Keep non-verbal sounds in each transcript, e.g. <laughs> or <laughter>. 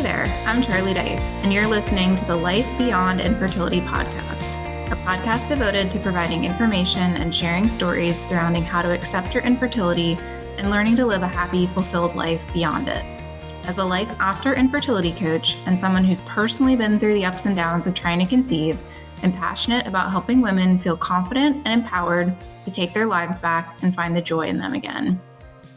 Hey there, I'm Charlie Dice, and you're listening to the Life Beyond Infertility podcast, a podcast devoted to providing information and sharing stories surrounding how to accept your infertility and learning to live a happy, fulfilled life beyond it. As a life after infertility coach and someone who's personally been through the ups and downs of trying to conceive, I'm passionate about helping women feel confident and empowered to take their lives back and find the joy in them again.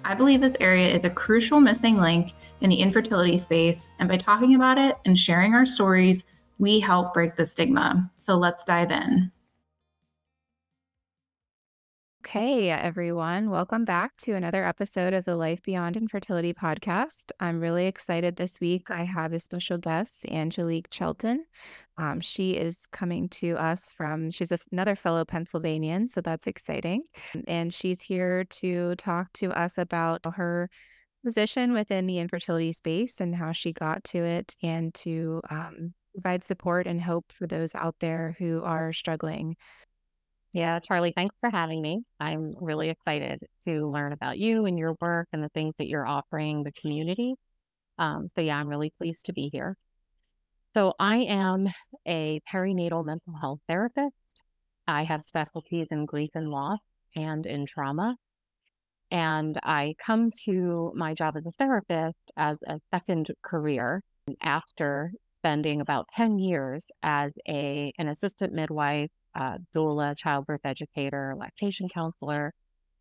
I believe this area is a crucial missing link in the infertility space, and by talking about it and sharing our stories, we help break the stigma. So let's dive in. Okay, everyone, welcome back to another episode of the Life Beyond Infertility podcast. I'm really excited this week. I have a special guest, Angelique Chelton. Um, she is coming to us from, she's another fellow Pennsylvanian, so that's exciting. And she's here to talk to us about her position within the infertility space and how she got to it and to um, provide support and hope for those out there who are struggling yeah, Charlie, thanks for having me. I'm really excited to learn about you and your work and the things that you're offering the community. Um, so, yeah, I'm really pleased to be here. So, I am a perinatal mental health therapist. I have specialties in grief and loss and in trauma. And I come to my job as a therapist as a second career after spending about 10 years as a, an assistant midwife doula, childbirth educator, lactation counselor,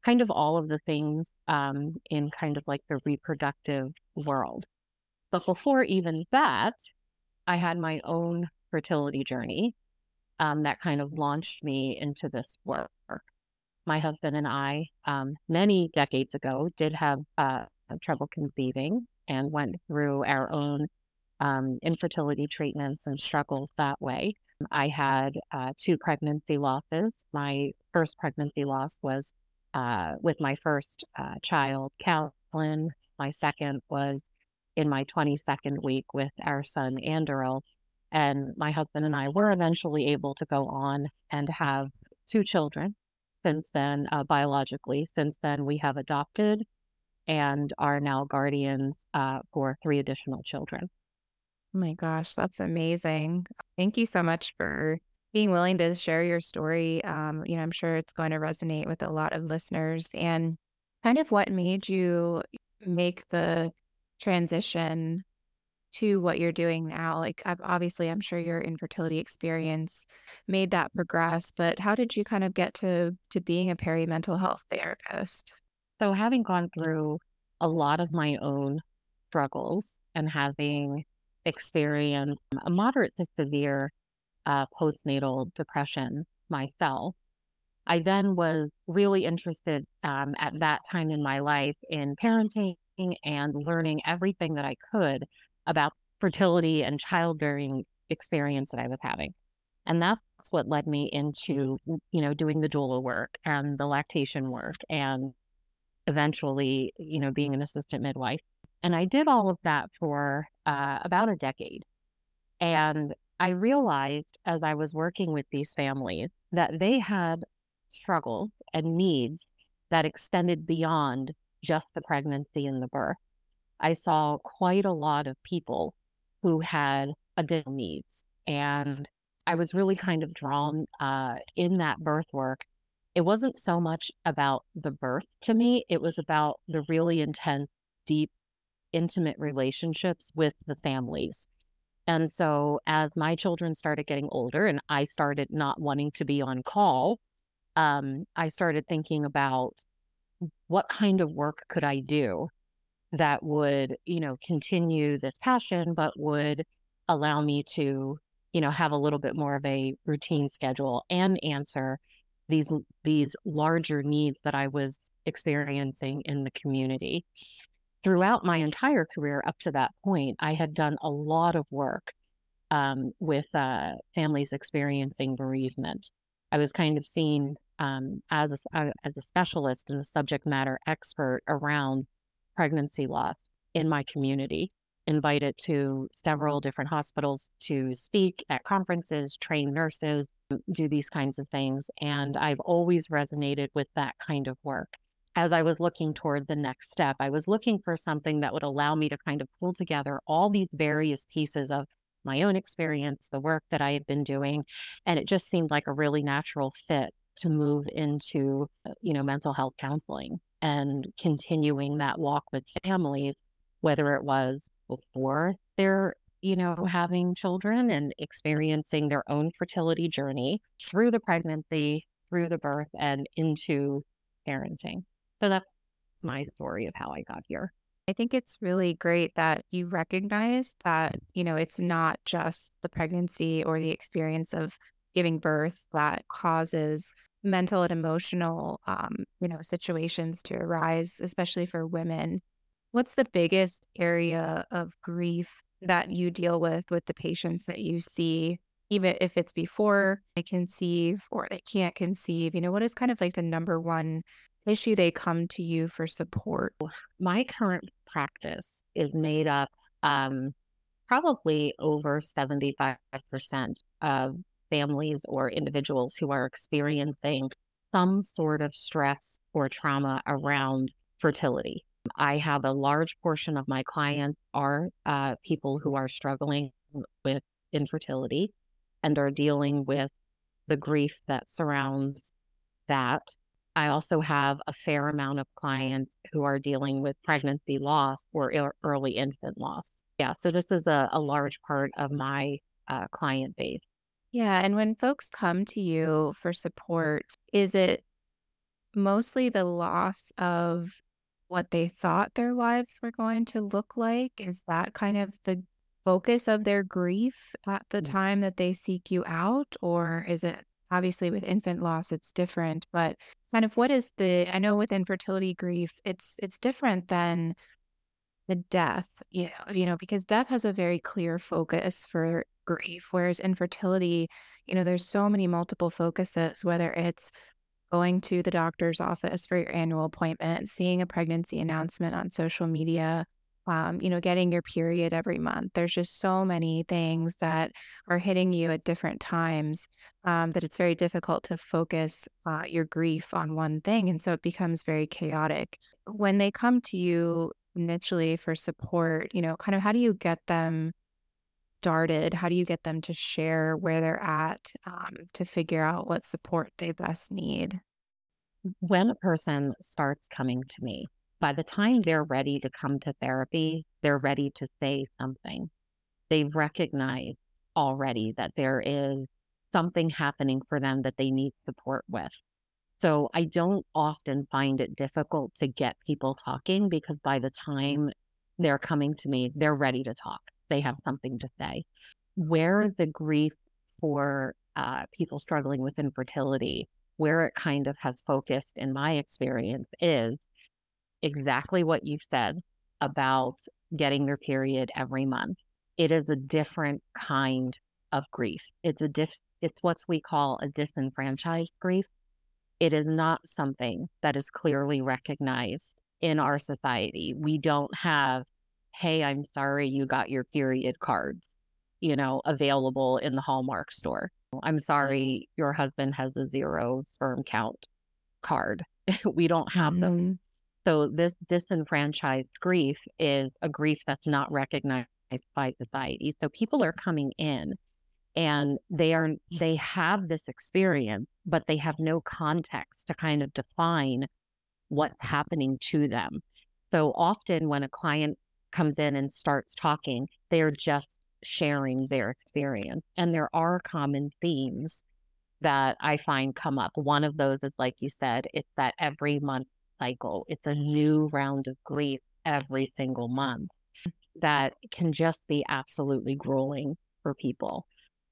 kind of all of the things um, in kind of like the reproductive world. But before even that, I had my own fertility journey um, that kind of launched me into this work. My husband and I, um, many decades ago, did have uh, trouble conceiving and went through our own um, infertility treatments and struggles that way. I had uh, two pregnancy losses. My first pregnancy loss was uh, with my first uh, child, Calvin. My second was in my 22nd week with our son, Anderl. And my husband and I were eventually able to go on and have two children since then, uh, biologically. Since then, we have adopted and are now guardians uh, for three additional children. Oh my gosh, that's amazing. Thank you so much for being willing to share your story. Um, you know, I'm sure it's going to resonate with a lot of listeners. And kind of what made you make the transition to what you're doing now? Like, obviously, I'm sure your infertility experience made that progress, but how did you kind of get to to being a peri mental health therapist? So, having gone through a lot of my own struggles and having experience a moderate to severe uh, postnatal depression myself. I then was really interested um, at that time in my life in parenting and learning everything that I could about fertility and childbearing experience that I was having. And that's what led me into, you know, doing the doula work and the lactation work and eventually, you know, being an assistant midwife. And I did all of that for uh, about a decade. And I realized as I was working with these families that they had struggles and needs that extended beyond just the pregnancy and the birth. I saw quite a lot of people who had additional needs. And I was really kind of drawn uh, in that birth work. It wasn't so much about the birth to me, it was about the really intense, deep intimate relationships with the families. And so as my children started getting older and I started not wanting to be on call, um, I started thinking about what kind of work could I do that would, you know, continue this passion, but would allow me to, you know, have a little bit more of a routine schedule and answer these these larger needs that I was experiencing in the community throughout my entire career up to that point, I had done a lot of work um, with uh, families experiencing bereavement. I was kind of seen um, as a, uh, as a specialist and a subject matter expert around pregnancy loss in my community. Invited to several different hospitals to speak at conferences, train nurses, do these kinds of things, and I've always resonated with that kind of work. as I was looking toward the next step, I was looking for something that would allow me to kind of pull together all these various pieces of my own experience, the work that I had been doing. And it just seemed like a really natural fit to move into, uh, you know, mental health counseling and continuing that walk with families, whether it was before they're, you know, having children and experiencing their own fertility journey through the pregnancy, through the birth, and into parenting. So that's my story of how I got here. I think it's really great that you recognize that, you know, it's not just the pregnancy or the experience of giving birth that causes mental and emotional, um, you know, situations to arise, especially for women. What's the biggest area of grief that you deal with with the patients that you see, even if it's before they conceive or they can't conceive? You know, what is kind of like the number one issue they come to you for support? My current practice is made up um, probably over 75% of families or individuals who are experiencing some sort of stress or trauma around fertility. I have a large portion of my clients are uh, people who are struggling with infertility and are dealing with the grief that surrounds that. I also have a fair amount of clients who are dealing with pregnancy loss or early infant loss. Yeah, so this is a, a large part of my uh, client base. Yeah. And when folks come to you for support, is it mostly the loss of what they thought their lives were going to look like? Is that kind of the focus of their grief at the time that they seek you out? Or is it obviously with infant loss it's different but kind of what is the i know with infertility grief it's it's different than the death you know, you know because death has a very clear focus for grief whereas infertility you know there's so many multiple focuses whether it's going to the doctor's office for your annual appointment seeing a pregnancy announcement on social media um, you know, getting your period every month. There's just so many things that are hitting you at different times um, that it's very difficult to focus uh, your grief on one thing. And so it becomes very chaotic. When they come to you initially for support, you know, kind of how do you get them started? How do you get them to share where they're at um, to figure out what support they best need? When a person starts coming to me, by the time they're ready to come to therapy, they're ready to say something. They recognize already that there is something happening for them that they need support with. So I don't often find it difficult to get people talking because by the time they're coming to me, they're ready to talk. They have something to say. Where the grief for uh, people struggling with infertility, where it kind of has focused in my experience is exactly what you said about getting your period every month. It is a different kind of grief. It's a dis- it's what we call a disenfranchised grief. It is not something that is clearly recognized in our society. We don't have, hey, I'm sorry you got your period cards, you know, available in the Hallmark store. I'm sorry your husband has a zero sperm count card. <laughs> we don't have them. Mm-hmm. So this disenfranchised grief is a grief that's not recognized by society. So people are coming in and they are they have this experience, but they have no context to kind of define what's happening to them. So often when a client comes in and starts talking, they're just sharing their experience. And there are common themes that I find come up. One of those is like you said, it's that every month cycle. It's a new round of grief every single month mm-hmm. that can just be absolutely grueling for people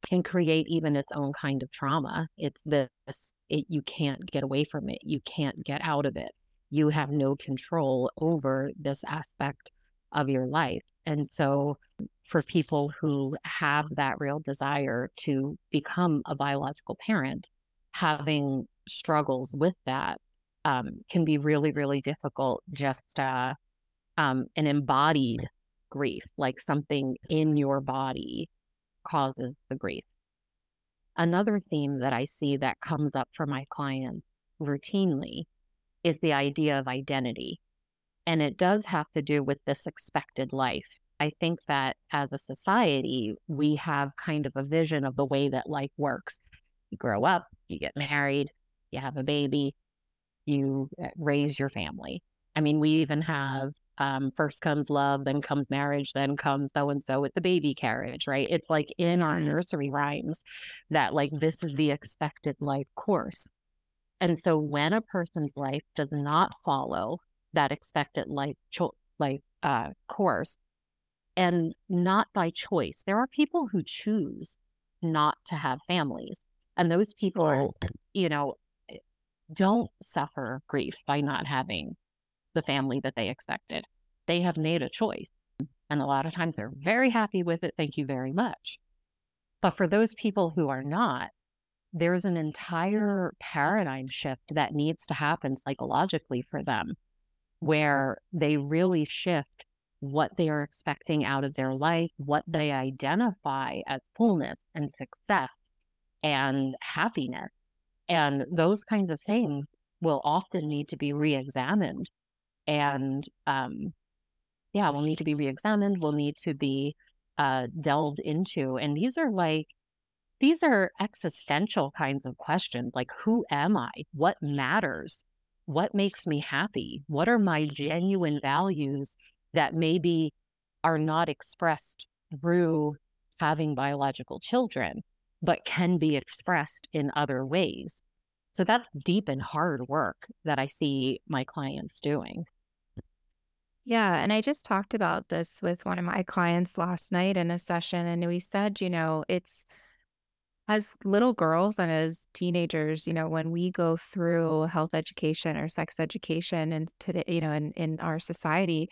can create even its own kind of trauma. It's this it, you can't get away from it. You can't get out of it. You have no control over this aspect of your life. And so for people who have that real desire to become a biological parent having struggles with that um, can be really, really difficult. Just uh, um, an embodied grief, like something in your body causes the grief. Another theme that I see that comes up for my clients routinely is the idea of identity. And it does have to do with this expected life. I think that as a society, we have kind of a vision of the way that life works. You grow up, you get married, you have a baby, you uh, raise your family. I mean, we even have um, first comes love, then comes marriage, then comes so and so with the baby carriage, right? It's like in our nursery rhymes that like this is the expected life course. And so when a person's life does not follow that expected life cho- life uh, course, and not by choice, there are people who choose not to have families, and those people, you know, don't suffer grief by not having the family that they expected. They have made a choice. And a lot of times they're very happy with it. Thank you very much. But for those people who are not, there's an entire paradigm shift that needs to happen psychologically for them, where they really shift what they are expecting out of their life, what they identify as fullness and success and happiness. And those kinds of things will often need to be re examined and um, yeah, will need to be reexamined. Will need to be uh, delved into, and these are like these are existential kinds of questions, like who am I? What matters? What makes me happy? What are my genuine values that maybe are not expressed through having biological children, but can be expressed in other ways? So that's deep and hard work that I see my clients doing. Yeah. And I just talked about this with one of my clients last night in a session. And we said, you know, it's as little girls and as teenagers, you know, when we go through health education or sex education and today, you know, in, in our society,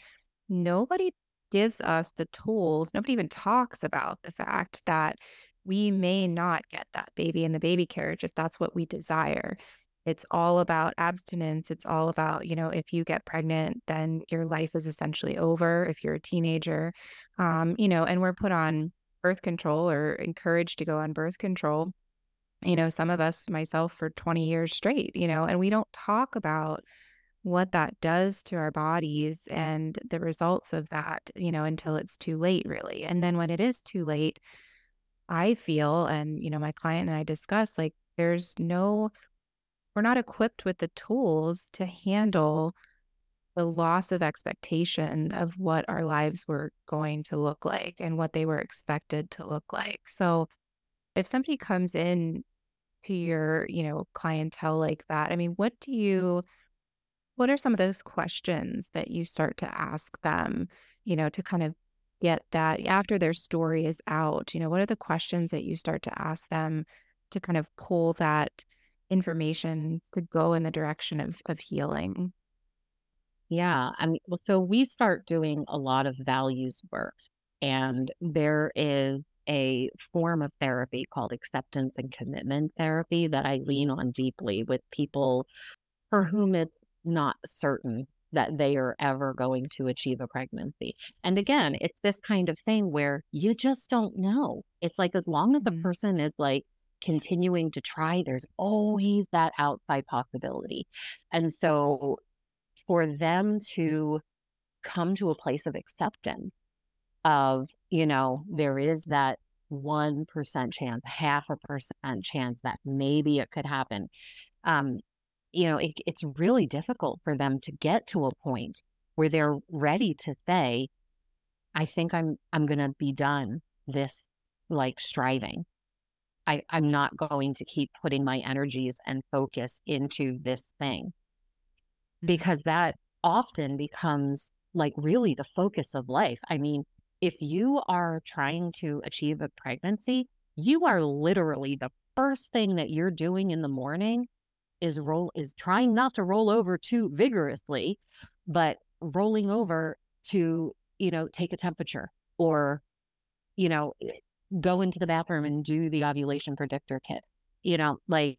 nobody gives us the tools. Nobody even talks about the fact that we may not get that baby in the baby carriage if that's what we desire. It's all about abstinence. It's all about, you know, if you get pregnant, then your life is essentially over if you're a teenager. Um, you know, and we're put on birth control or encouraged to go on birth control. You know, some of us, myself, for 20 years straight, you know, and we don't talk about what that does to our bodies and the results of that, you know, until it's too late, really. And then when it is too late, I feel, and, you know, my client and I discuss like there's no we're not equipped with the tools to handle the loss of expectation of what our lives were going to look like and what they were expected to look like. So if somebody comes in to your, you know, clientele like that, I mean, what do you what are some of those questions that you start to ask them, you know, to kind of get that after their story is out, you know, what are the questions that you start to ask them to kind of pull that information could go in the direction of of healing? Yeah, I mean, well, so we start doing a lot of values work, and there is a form of therapy called acceptance and commitment therapy that I mm-hmm. lean on deeply with people for whom it's not certain that they are ever going to achieve a pregnancy. And again, it's this kind of thing where you just don't know. It's like as long as the mm-hmm. person is like continuing to try, there's always that outside possibility. And so for them to come to a place of acceptance of, you know, there is that 1% chance, half a percent chance that maybe it could happen. Um, you know, it, it's really difficult for them to get to a point where they're ready to say, I think I'm I'm gonna be done this like striving. I, I'm not going to keep putting my energies and focus into this thing mm-hmm. because that often becomes like really the focus of life. I mean, if you are trying to achieve a pregnancy, you are literally the first thing that you're doing in the morning is roll is trying not to roll over too vigorously, but rolling over to, you know, take a temperature or, you know, eh, go into the bathroom and do the ovulation predictor kit. You know, like,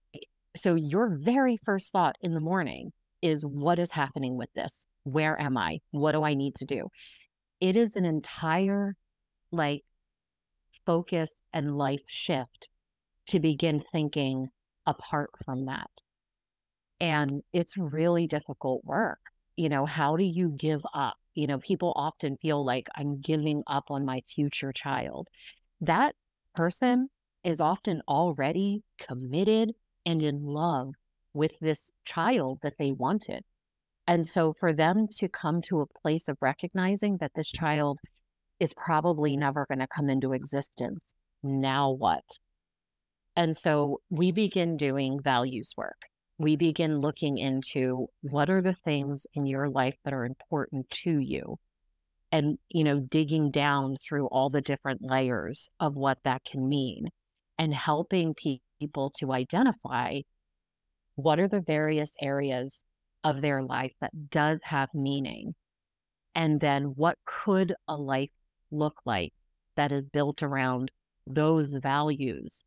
so your very first thought in the morning is what is happening with this? Where am I? What do I need to do? It is an entire like focus and life shift to begin thinking apart from that. And it's really difficult work. You know, how do you give up? You know, people often feel like I'm giving up on my future child. That person is often already committed and in love with this child that they wanted. And so for them to come to a place of recognizing that this child is probably never going to come into existence, now what? And so we begin doing values work. We begin looking into what are the things in your life that are important to you and, you know, digging down through all the different layers of what that can mean and helping people to identify what are the various areas of their life that does have meaning? And then what could a life look like that is built around those values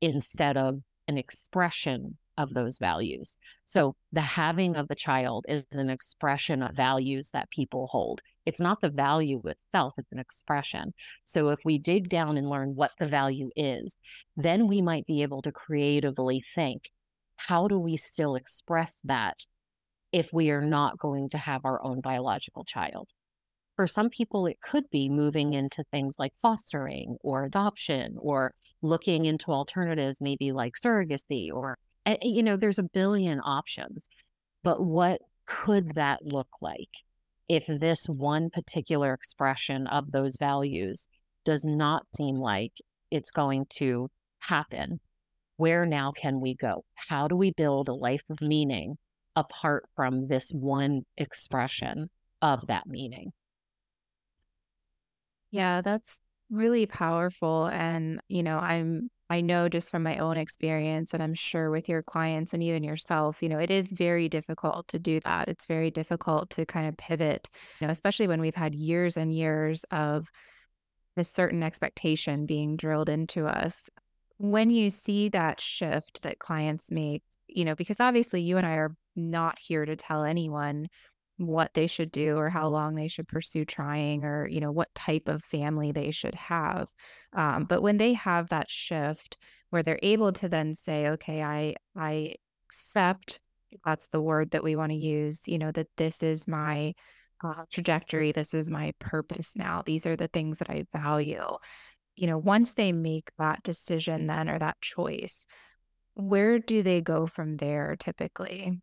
instead of an expression of those values. So the having of the child is an expression of values that people hold. It's not the value itself, it's an expression. So if we dig down and learn what the value is, then we might be able to creatively think how do we still express that if we are not going to have our own biological child? For some people, it could be moving into things like fostering or adoption or looking into alternatives, maybe like surrogacy or, you know, there's a billion options. But what could that look like if this one particular expression of those values does not seem like it's going to happen where now can we go? How do we build a life of meaning apart from this one expression of that meaning? Yeah, that's really powerful. And, you know, I'm, I know just from my own experience, and I'm sure with your clients and even yourself, you know, it is very difficult to do that. It's very difficult to kind of pivot, you know, especially when we've had years and years of this certain expectation being drilled into us when you see that shift that clients make, you know, because obviously you and I are not here to tell anyone what they should do or how long they should pursue trying or you know what type of family they should have um, but when they have that shift where they're able to then say okay i i accept that's the word that we want to use you know that this is my uh, trajectory this is my purpose now these are the things that i value you know, once they make that decision then or that choice, where do they go from there typically?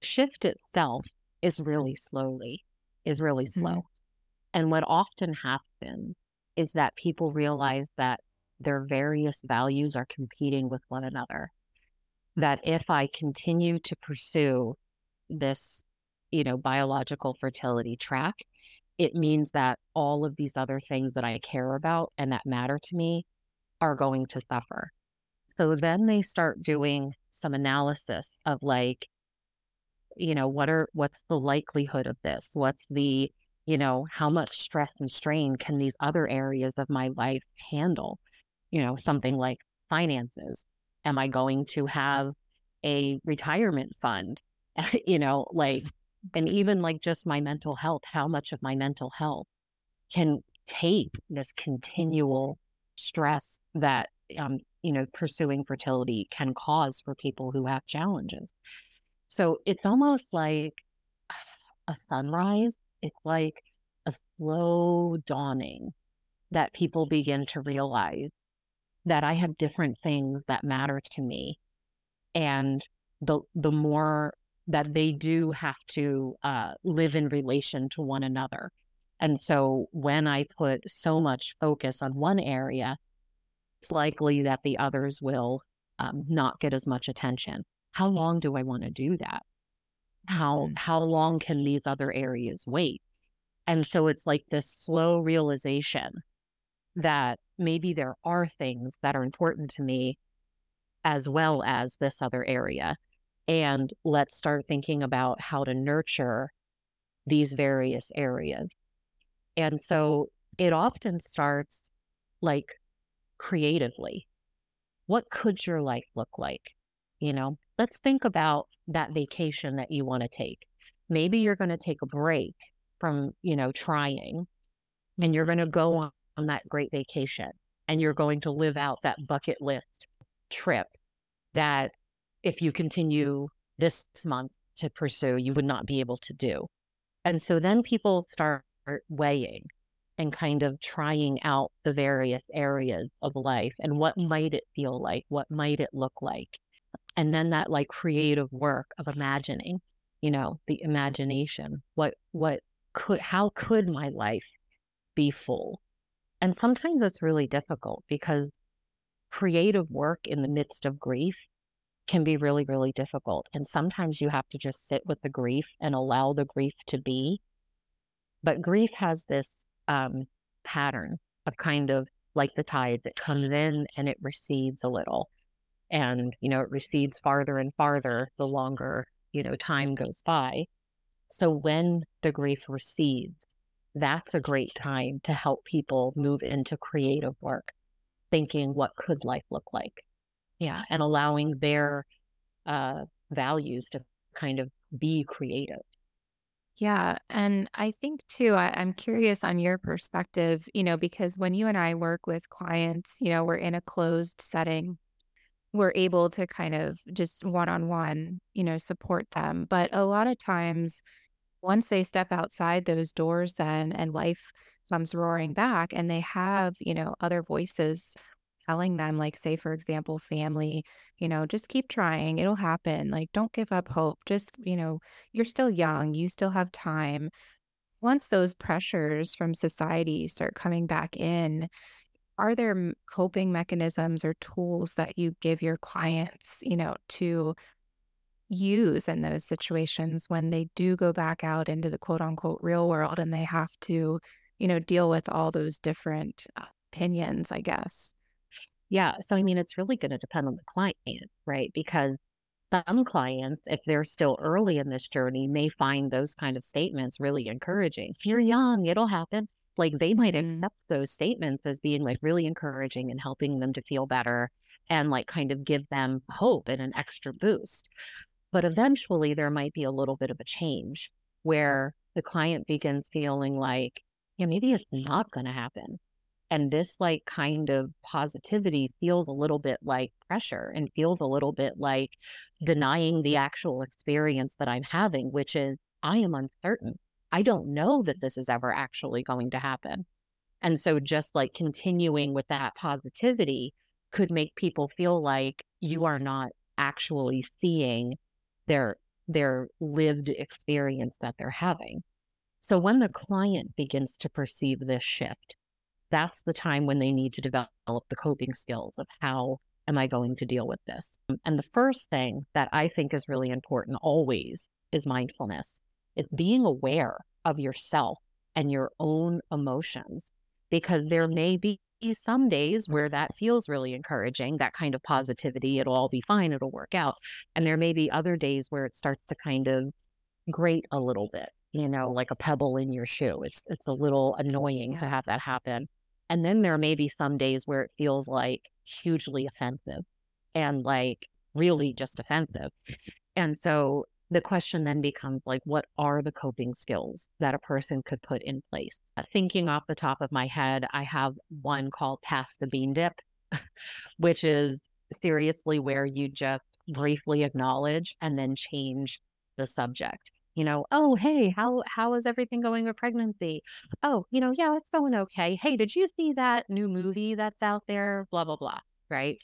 Shift itself is really slowly, is really slow. Mm-hmm. And what often happens is that people realize that their various values are competing with one another. That if I continue to pursue this, you know, biological fertility track, it means that all of these other things that I care about and that matter to me are going to suffer. So then they start doing some analysis of like, you know, what are what's the likelihood of this? What's the, you know, how much stress and strain can these other areas of my life handle? You know, something like finances. Am I going to have a retirement fund? <laughs> you know, like and even like just my mental health, how much of my mental health can take this continual stress that um, you know pursuing fertility can cause for people who have challenges. So it's almost like <sighs> a sunrise. It's like a slow dawning that people begin to realize that I have different things that matter to me. And the the more that they do have to uh, live in relation to one another. And so when I put so much focus on one area, it's likely that the others will um, not get as much attention. How long do I want to do that? How mm-hmm. how long can these other areas wait? And so it's like this slow realization that maybe there are things that are important to me as well as this other area and let's start thinking about how to nurture these various areas. And so it often starts like creatively. What could your life look like? You know, let's think about that vacation that you want to take. Maybe you're going to take a break from, you know, trying and you're going to go on, that great vacation and you're going to live out that bucket list trip that if you continue this month to pursue, you would not be able to do. And so then people start weighing and kind of trying out the various areas of life and what might it feel like? What might it look like? And then that like creative work of imagining, you know, the imagination. What, what could, how could my life be full? And sometimes it's really difficult because creative work in the midst of grief can be really, really difficult. And sometimes you have to just sit with the grief and allow the grief to be. But grief has this um, pattern of kind of like the tide that comes in and it recedes a little. And, you know, it recedes farther and farther the longer, you know, time goes by. So when the grief recedes, that's a great time to help people move into creative work, thinking what could life look like? Yeah. And allowing their uh, values to kind of be creative. Yeah. And I think too, I, I'm curious on your perspective, you know, because when you and I work with clients, you know, we're in a closed setting, we're able to kind of just one on one, you know, support them. But a lot of times, once they step outside those doors, then and life comes roaring back and they have, you know, other voices telling them, like, say, for example, family, you know, just keep trying. It'll happen. Like, don't give up hope. Just, you know, you're still young. You still have time. Once those pressures from society start coming back in, are there coping mechanisms or tools that you give your clients, you know, to use in those situations when they do go back out into the quote unquote real world and they have to, you know, deal with all those different uh, opinions, I guess? Yeah. So, I mean, it's really going to depend on the client, right? Because some clients, if they're still early in this journey, may find those kind of statements really encouraging. You're young, it'll happen. Like they might mm-hmm. accept those statements as being like really encouraging and helping them to feel better and like kind of give them hope and an extra boost. But eventually there might be a little bit of a change where the client begins feeling like, yeah, maybe it's not going to happen. And this like kind of positivity feels a little bit like pressure and feels a little bit like denying the actual experience that I'm having, which is I am uncertain. I don't know that this is ever actually going to happen. And so just like continuing with that positivity could make people feel like you are not actually seeing their their lived experience that they're having. So when the client begins to perceive this shift, that's the time when they need to develop the coping skills of how am I going to deal with this? And the first thing that I think is really important always is mindfulness. It's being aware of yourself and your own emotions because there may be some days where that feels really encouraging, that kind of positivity, it'll all be fine, it'll work out. And there may be other days where it starts to kind of grate a little bit, you know, like a pebble in your shoe. It's it's a little annoying yeah. to have that happen. And then there may be some days where it feels like hugely offensive and like really just offensive. And so the question then becomes like, what are the coping skills that a person could put in place? Uh, thinking off the top of my head, I have one called Pass the Bean Dip, <laughs> which is seriously where you just briefly acknowledge and then change the subject you know, oh, hey, how how is everything going with pregnancy? Oh, you know, yeah, it's going okay. Hey, did you see that new movie that's out there? Blah blah blah, right?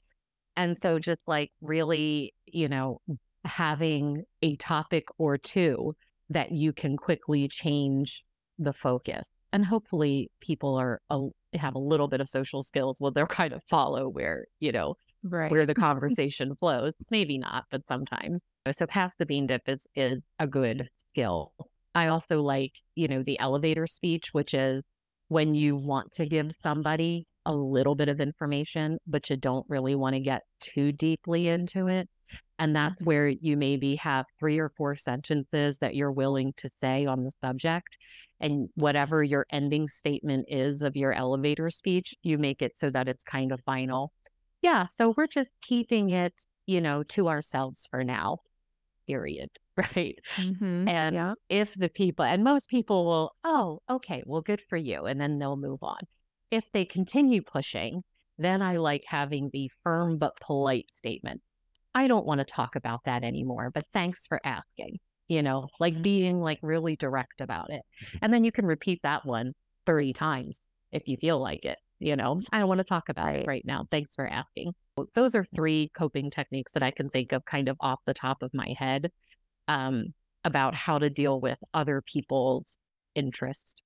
And so just like really, you know, having a topic or two that you can quickly change the focus. And hopefully people are a, have a little bit of social skills Well, they'll kind of follow where, you know, right. where the <laughs> conversation flows. Maybe not, but sometimes. So pass the bean dip is is a good skill. I also like, you know, the elevator speech, which is when you want to give somebody a little bit of information, but you don't really want to get too deeply into it. And that's where you maybe have three or four sentences that you're willing to say on the subject. And whatever your ending statement is of your elevator speech, you make it so that it's kind of final. Yeah. So we're just keeping it, you know, to ourselves for now, period. <laughs> right? Mm-hmm. And yeah. if the people, and most people will, oh, okay, well, good for you. And then they'll move on. If they continue pushing, then I like having the firm but polite statement. I don't want to talk about that anymore, but thanks for asking. You know, like being like really direct about it. And then you can repeat that one 30 times if you feel like it. You know, I don't want to talk about it right now. Thanks for asking. Those are three coping techniques that I can think of kind of off the top of my head um, about how to deal with other people's interest.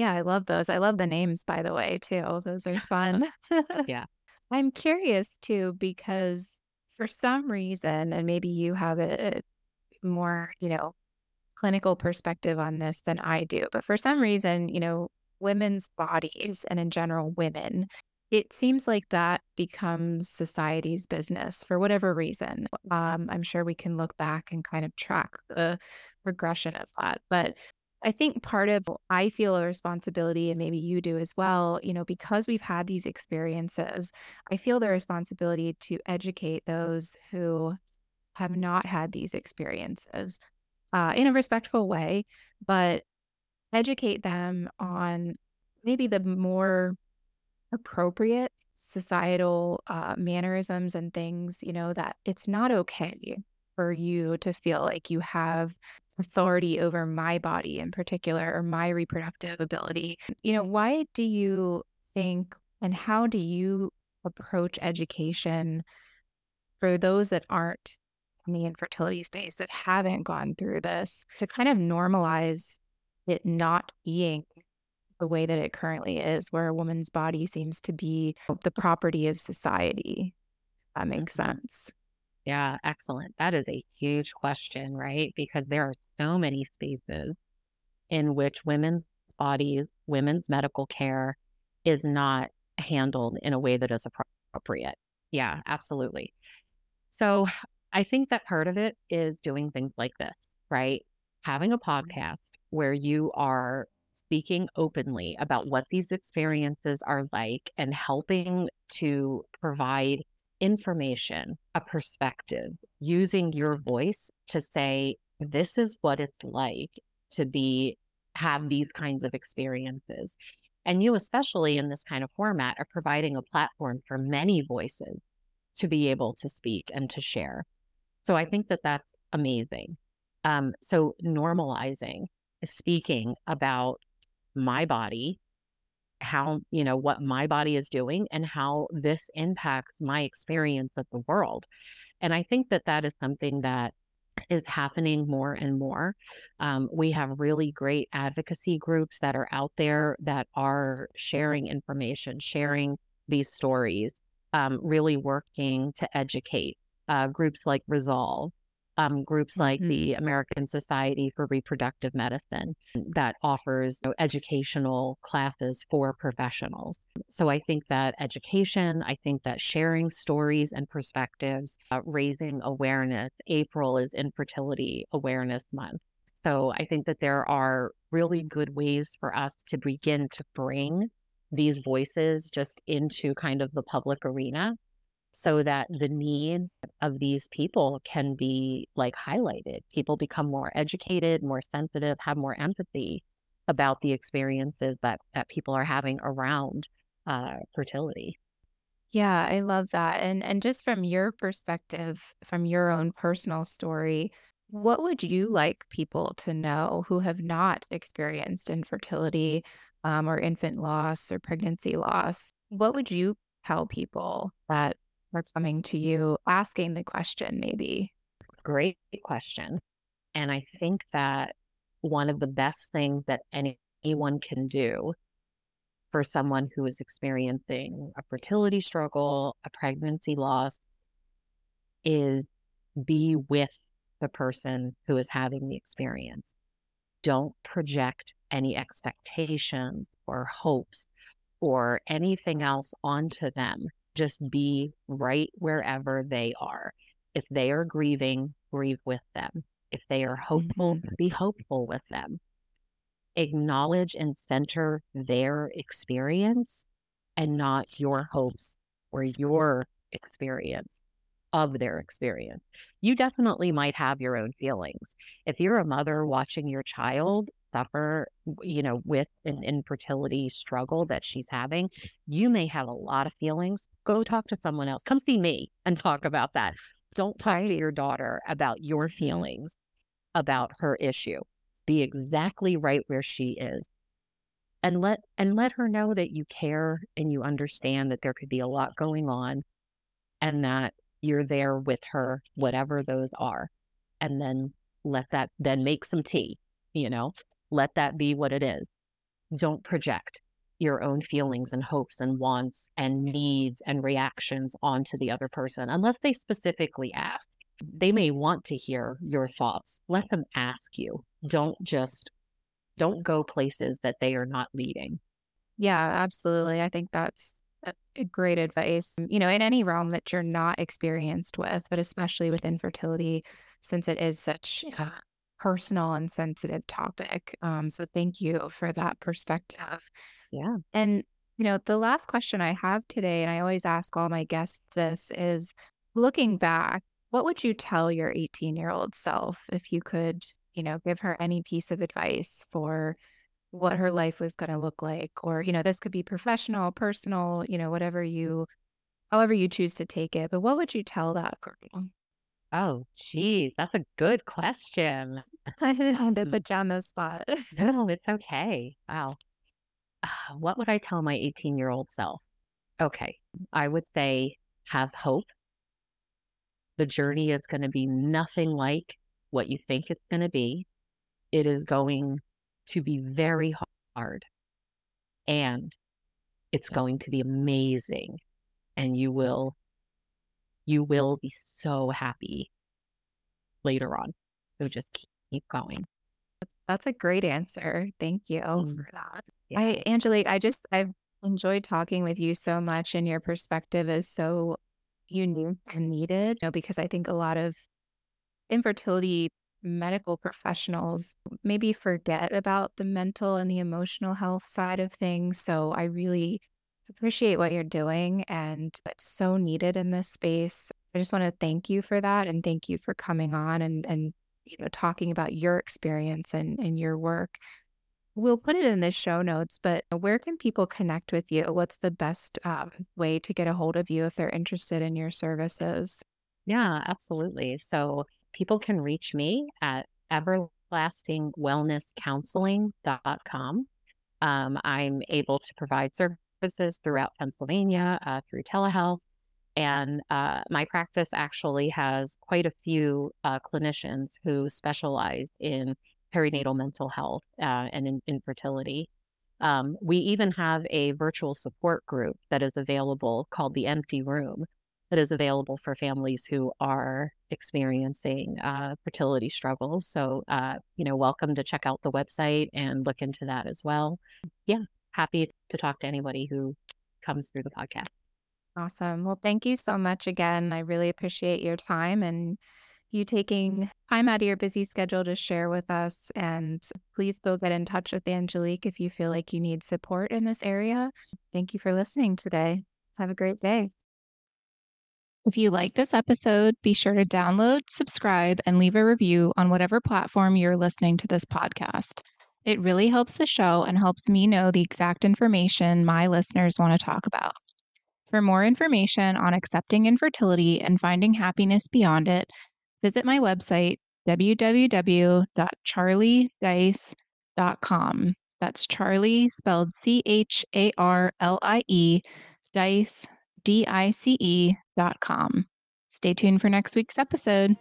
Yeah, I love those. I love the names, by the way, too. Those are fun. <laughs> <laughs> yeah. I'm curious too, because for some reason, and maybe you have a more, you know, clinical perspective on this than I do, but for some reason, you know, women's bodies and in general women, it seems like that becomes society's business for whatever reason. Um, I'm sure we can look back and kind of track the progression of that. But I think part of I feel a responsibility, and maybe you do as well, you know, because we've had these experiences, I feel the responsibility to educate those who have not had these experiences uh, in a respectful way, but educate them on maybe the more appropriate societal uh, mannerisms and things, you know, that it's not okay for you to feel like you have authority over my body in particular or my reproductive ability. You know, why do you think and how do you approach education for those that aren't in the infertility space that haven't gone through this to kind of normalize it not being the way that it currently is, where a woman's body seems to be the property of society. That makes mm-hmm. sense. Yeah, excellent. That is a huge question, right? Because there are so many spaces in which women's bodies, women's medical care is not handled in a way that is appropriate. Yeah, absolutely. So I think that part of it is doing things like this, right? Having a mm-hmm. podcast where you are speaking openly about what these experiences are like and helping to provide information, a perspective, using your voice to say, this is what it's like to be, have these kinds of experiences. And you, especially in this kind of format, are providing a platform for many voices to be able to speak and to share. So I think that that's amazing. Um, so normalizing speaking about my body how, you know, what my body is doing and how this impacts my experience of the world. And I think that that is something that is happening more and more. Um, we have really great advocacy groups that are out there that are sharing information, sharing these stories, um, really working to educate. Uh, groups like Resolve, um, groups like mm-hmm. the American Society for Reproductive Medicine that offers you know, educational classes for professionals. So I think that education, I think that sharing stories and perspectives, uh, raising awareness. April is Infertility Awareness Month. So I think that there are really good ways for us to begin to bring these voices just into kind of the public arena so that the needs of these people can be like highlighted. People become more educated, more sensitive, have more empathy about the experiences that that people are having around uh, fertility. Yeah, I love that. And and just from your perspective, from your own personal story, what would you like people to know who have not experienced infertility um, or infant loss or pregnancy loss? What would you tell people that are coming to you asking the question, maybe? Great question. And I think that one of the best things that anyone can do for someone who is experiencing a fertility struggle, a pregnancy loss, is be with the person who is having the experience. Don't project any expectations or hopes or anything else onto them just be right wherever they are. If they are grieving, grieve with them. If they are hopeful, mm-hmm. be hopeful with them. Acknowledge and center their experience and not your hopes or your experience of their experience. You definitely might have your own feelings. If you're a mother watching your child suffer, you know, with an infertility struggle that she's having, you may have a lot of feelings. Go talk to someone else. Come see me and talk about that. Don't talk to your daughter about your mm-hmm. feelings about her issue. Be exactly right where she is. And let and let her know that you care and you understand that there could be a lot going on and that you're there with her, whatever those are. And then let that then make some tea, you know, let that be what it is. Don't project your own feelings and hopes and wants and needs and reactions onto the other person unless they specifically ask. They may want to hear your thoughts. Let them ask you. Don't just don't go places that they are not leading. Yeah, absolutely. I think that's great advice. You know, in any realm that you're not experienced with, but especially with infertility, since it is such a personal and sensitive topic. Um, so thank you for that perspective. Yeah. And, you know, the last question I have today, and I always ask all my guests this, is looking back, what would you tell your 18 year old self if you could, you know, give her any piece of advice for what her life was going to look like? Or, you know, this could be professional, personal, you know, whatever you, however you choose to take it. But what would you tell that girl? Oh, geez, that's a good question. <laughs> I didn't to <laughs> put you on the spot. no, <laughs> it's okay. Wow. <sighs> what would I tell my 18 year old self? Okay, I would say have hope. The journey is going to be nothing like what you think it's going to be. It is going to be very hard and it's going to be amazing and you will you will be so happy later on so just keep going that's a great answer thank you mm. for that yeah. I, Angelique, I just, I've enjoyed talking with you so much, and your perspective is so unique and needed, you know, because I think a lot of infertility medical professionals maybe forget about the mental and the emotional health side of things. So I really appreciate what you're doing, and it's so needed in this space. I just want to thank you for that, and thank you for coming on and and you know talking about your experience and and your work We'll put it in the show notes, but where can people connect with you? What's the best um, way to get a hold of you if they're interested in your services? Yeah, absolutely. So people can reach me at everlastingwellnesscounseling.com. Um, I'm able to provide services throughout Pennsylvania uh, through telehealth. And uh, my practice actually has quite a few uh, clinicians who specialize in perinatal mental health uh, and in, infertility. Um, we even have a virtual support group that is available called the Empty Room that is available for families who are experiencing uh, fertility struggles. So, uh, you know, welcome to check out the website and look into that as well. Yeah, happy to talk to anybody who comes through the podcast. Awesome. Well, thank you so much again. I really appreciate your time and you taking time out of your busy schedule to share with us. And please go get in touch with Angelique if you feel like you need support in this area. Thank you for listening today. Have a great day. If you like this episode, be sure to download, subscribe, and leave a review on whatever platform you're listening to this podcast. It really helps the show and helps me know the exact information my listeners want to talk about. For more information on accepting infertility and finding happiness beyond it, visit my website, www.charliedice.com. That's Charlie spelled C H A R L I E, dice, D I C E dot com. Stay tuned for next week's episode.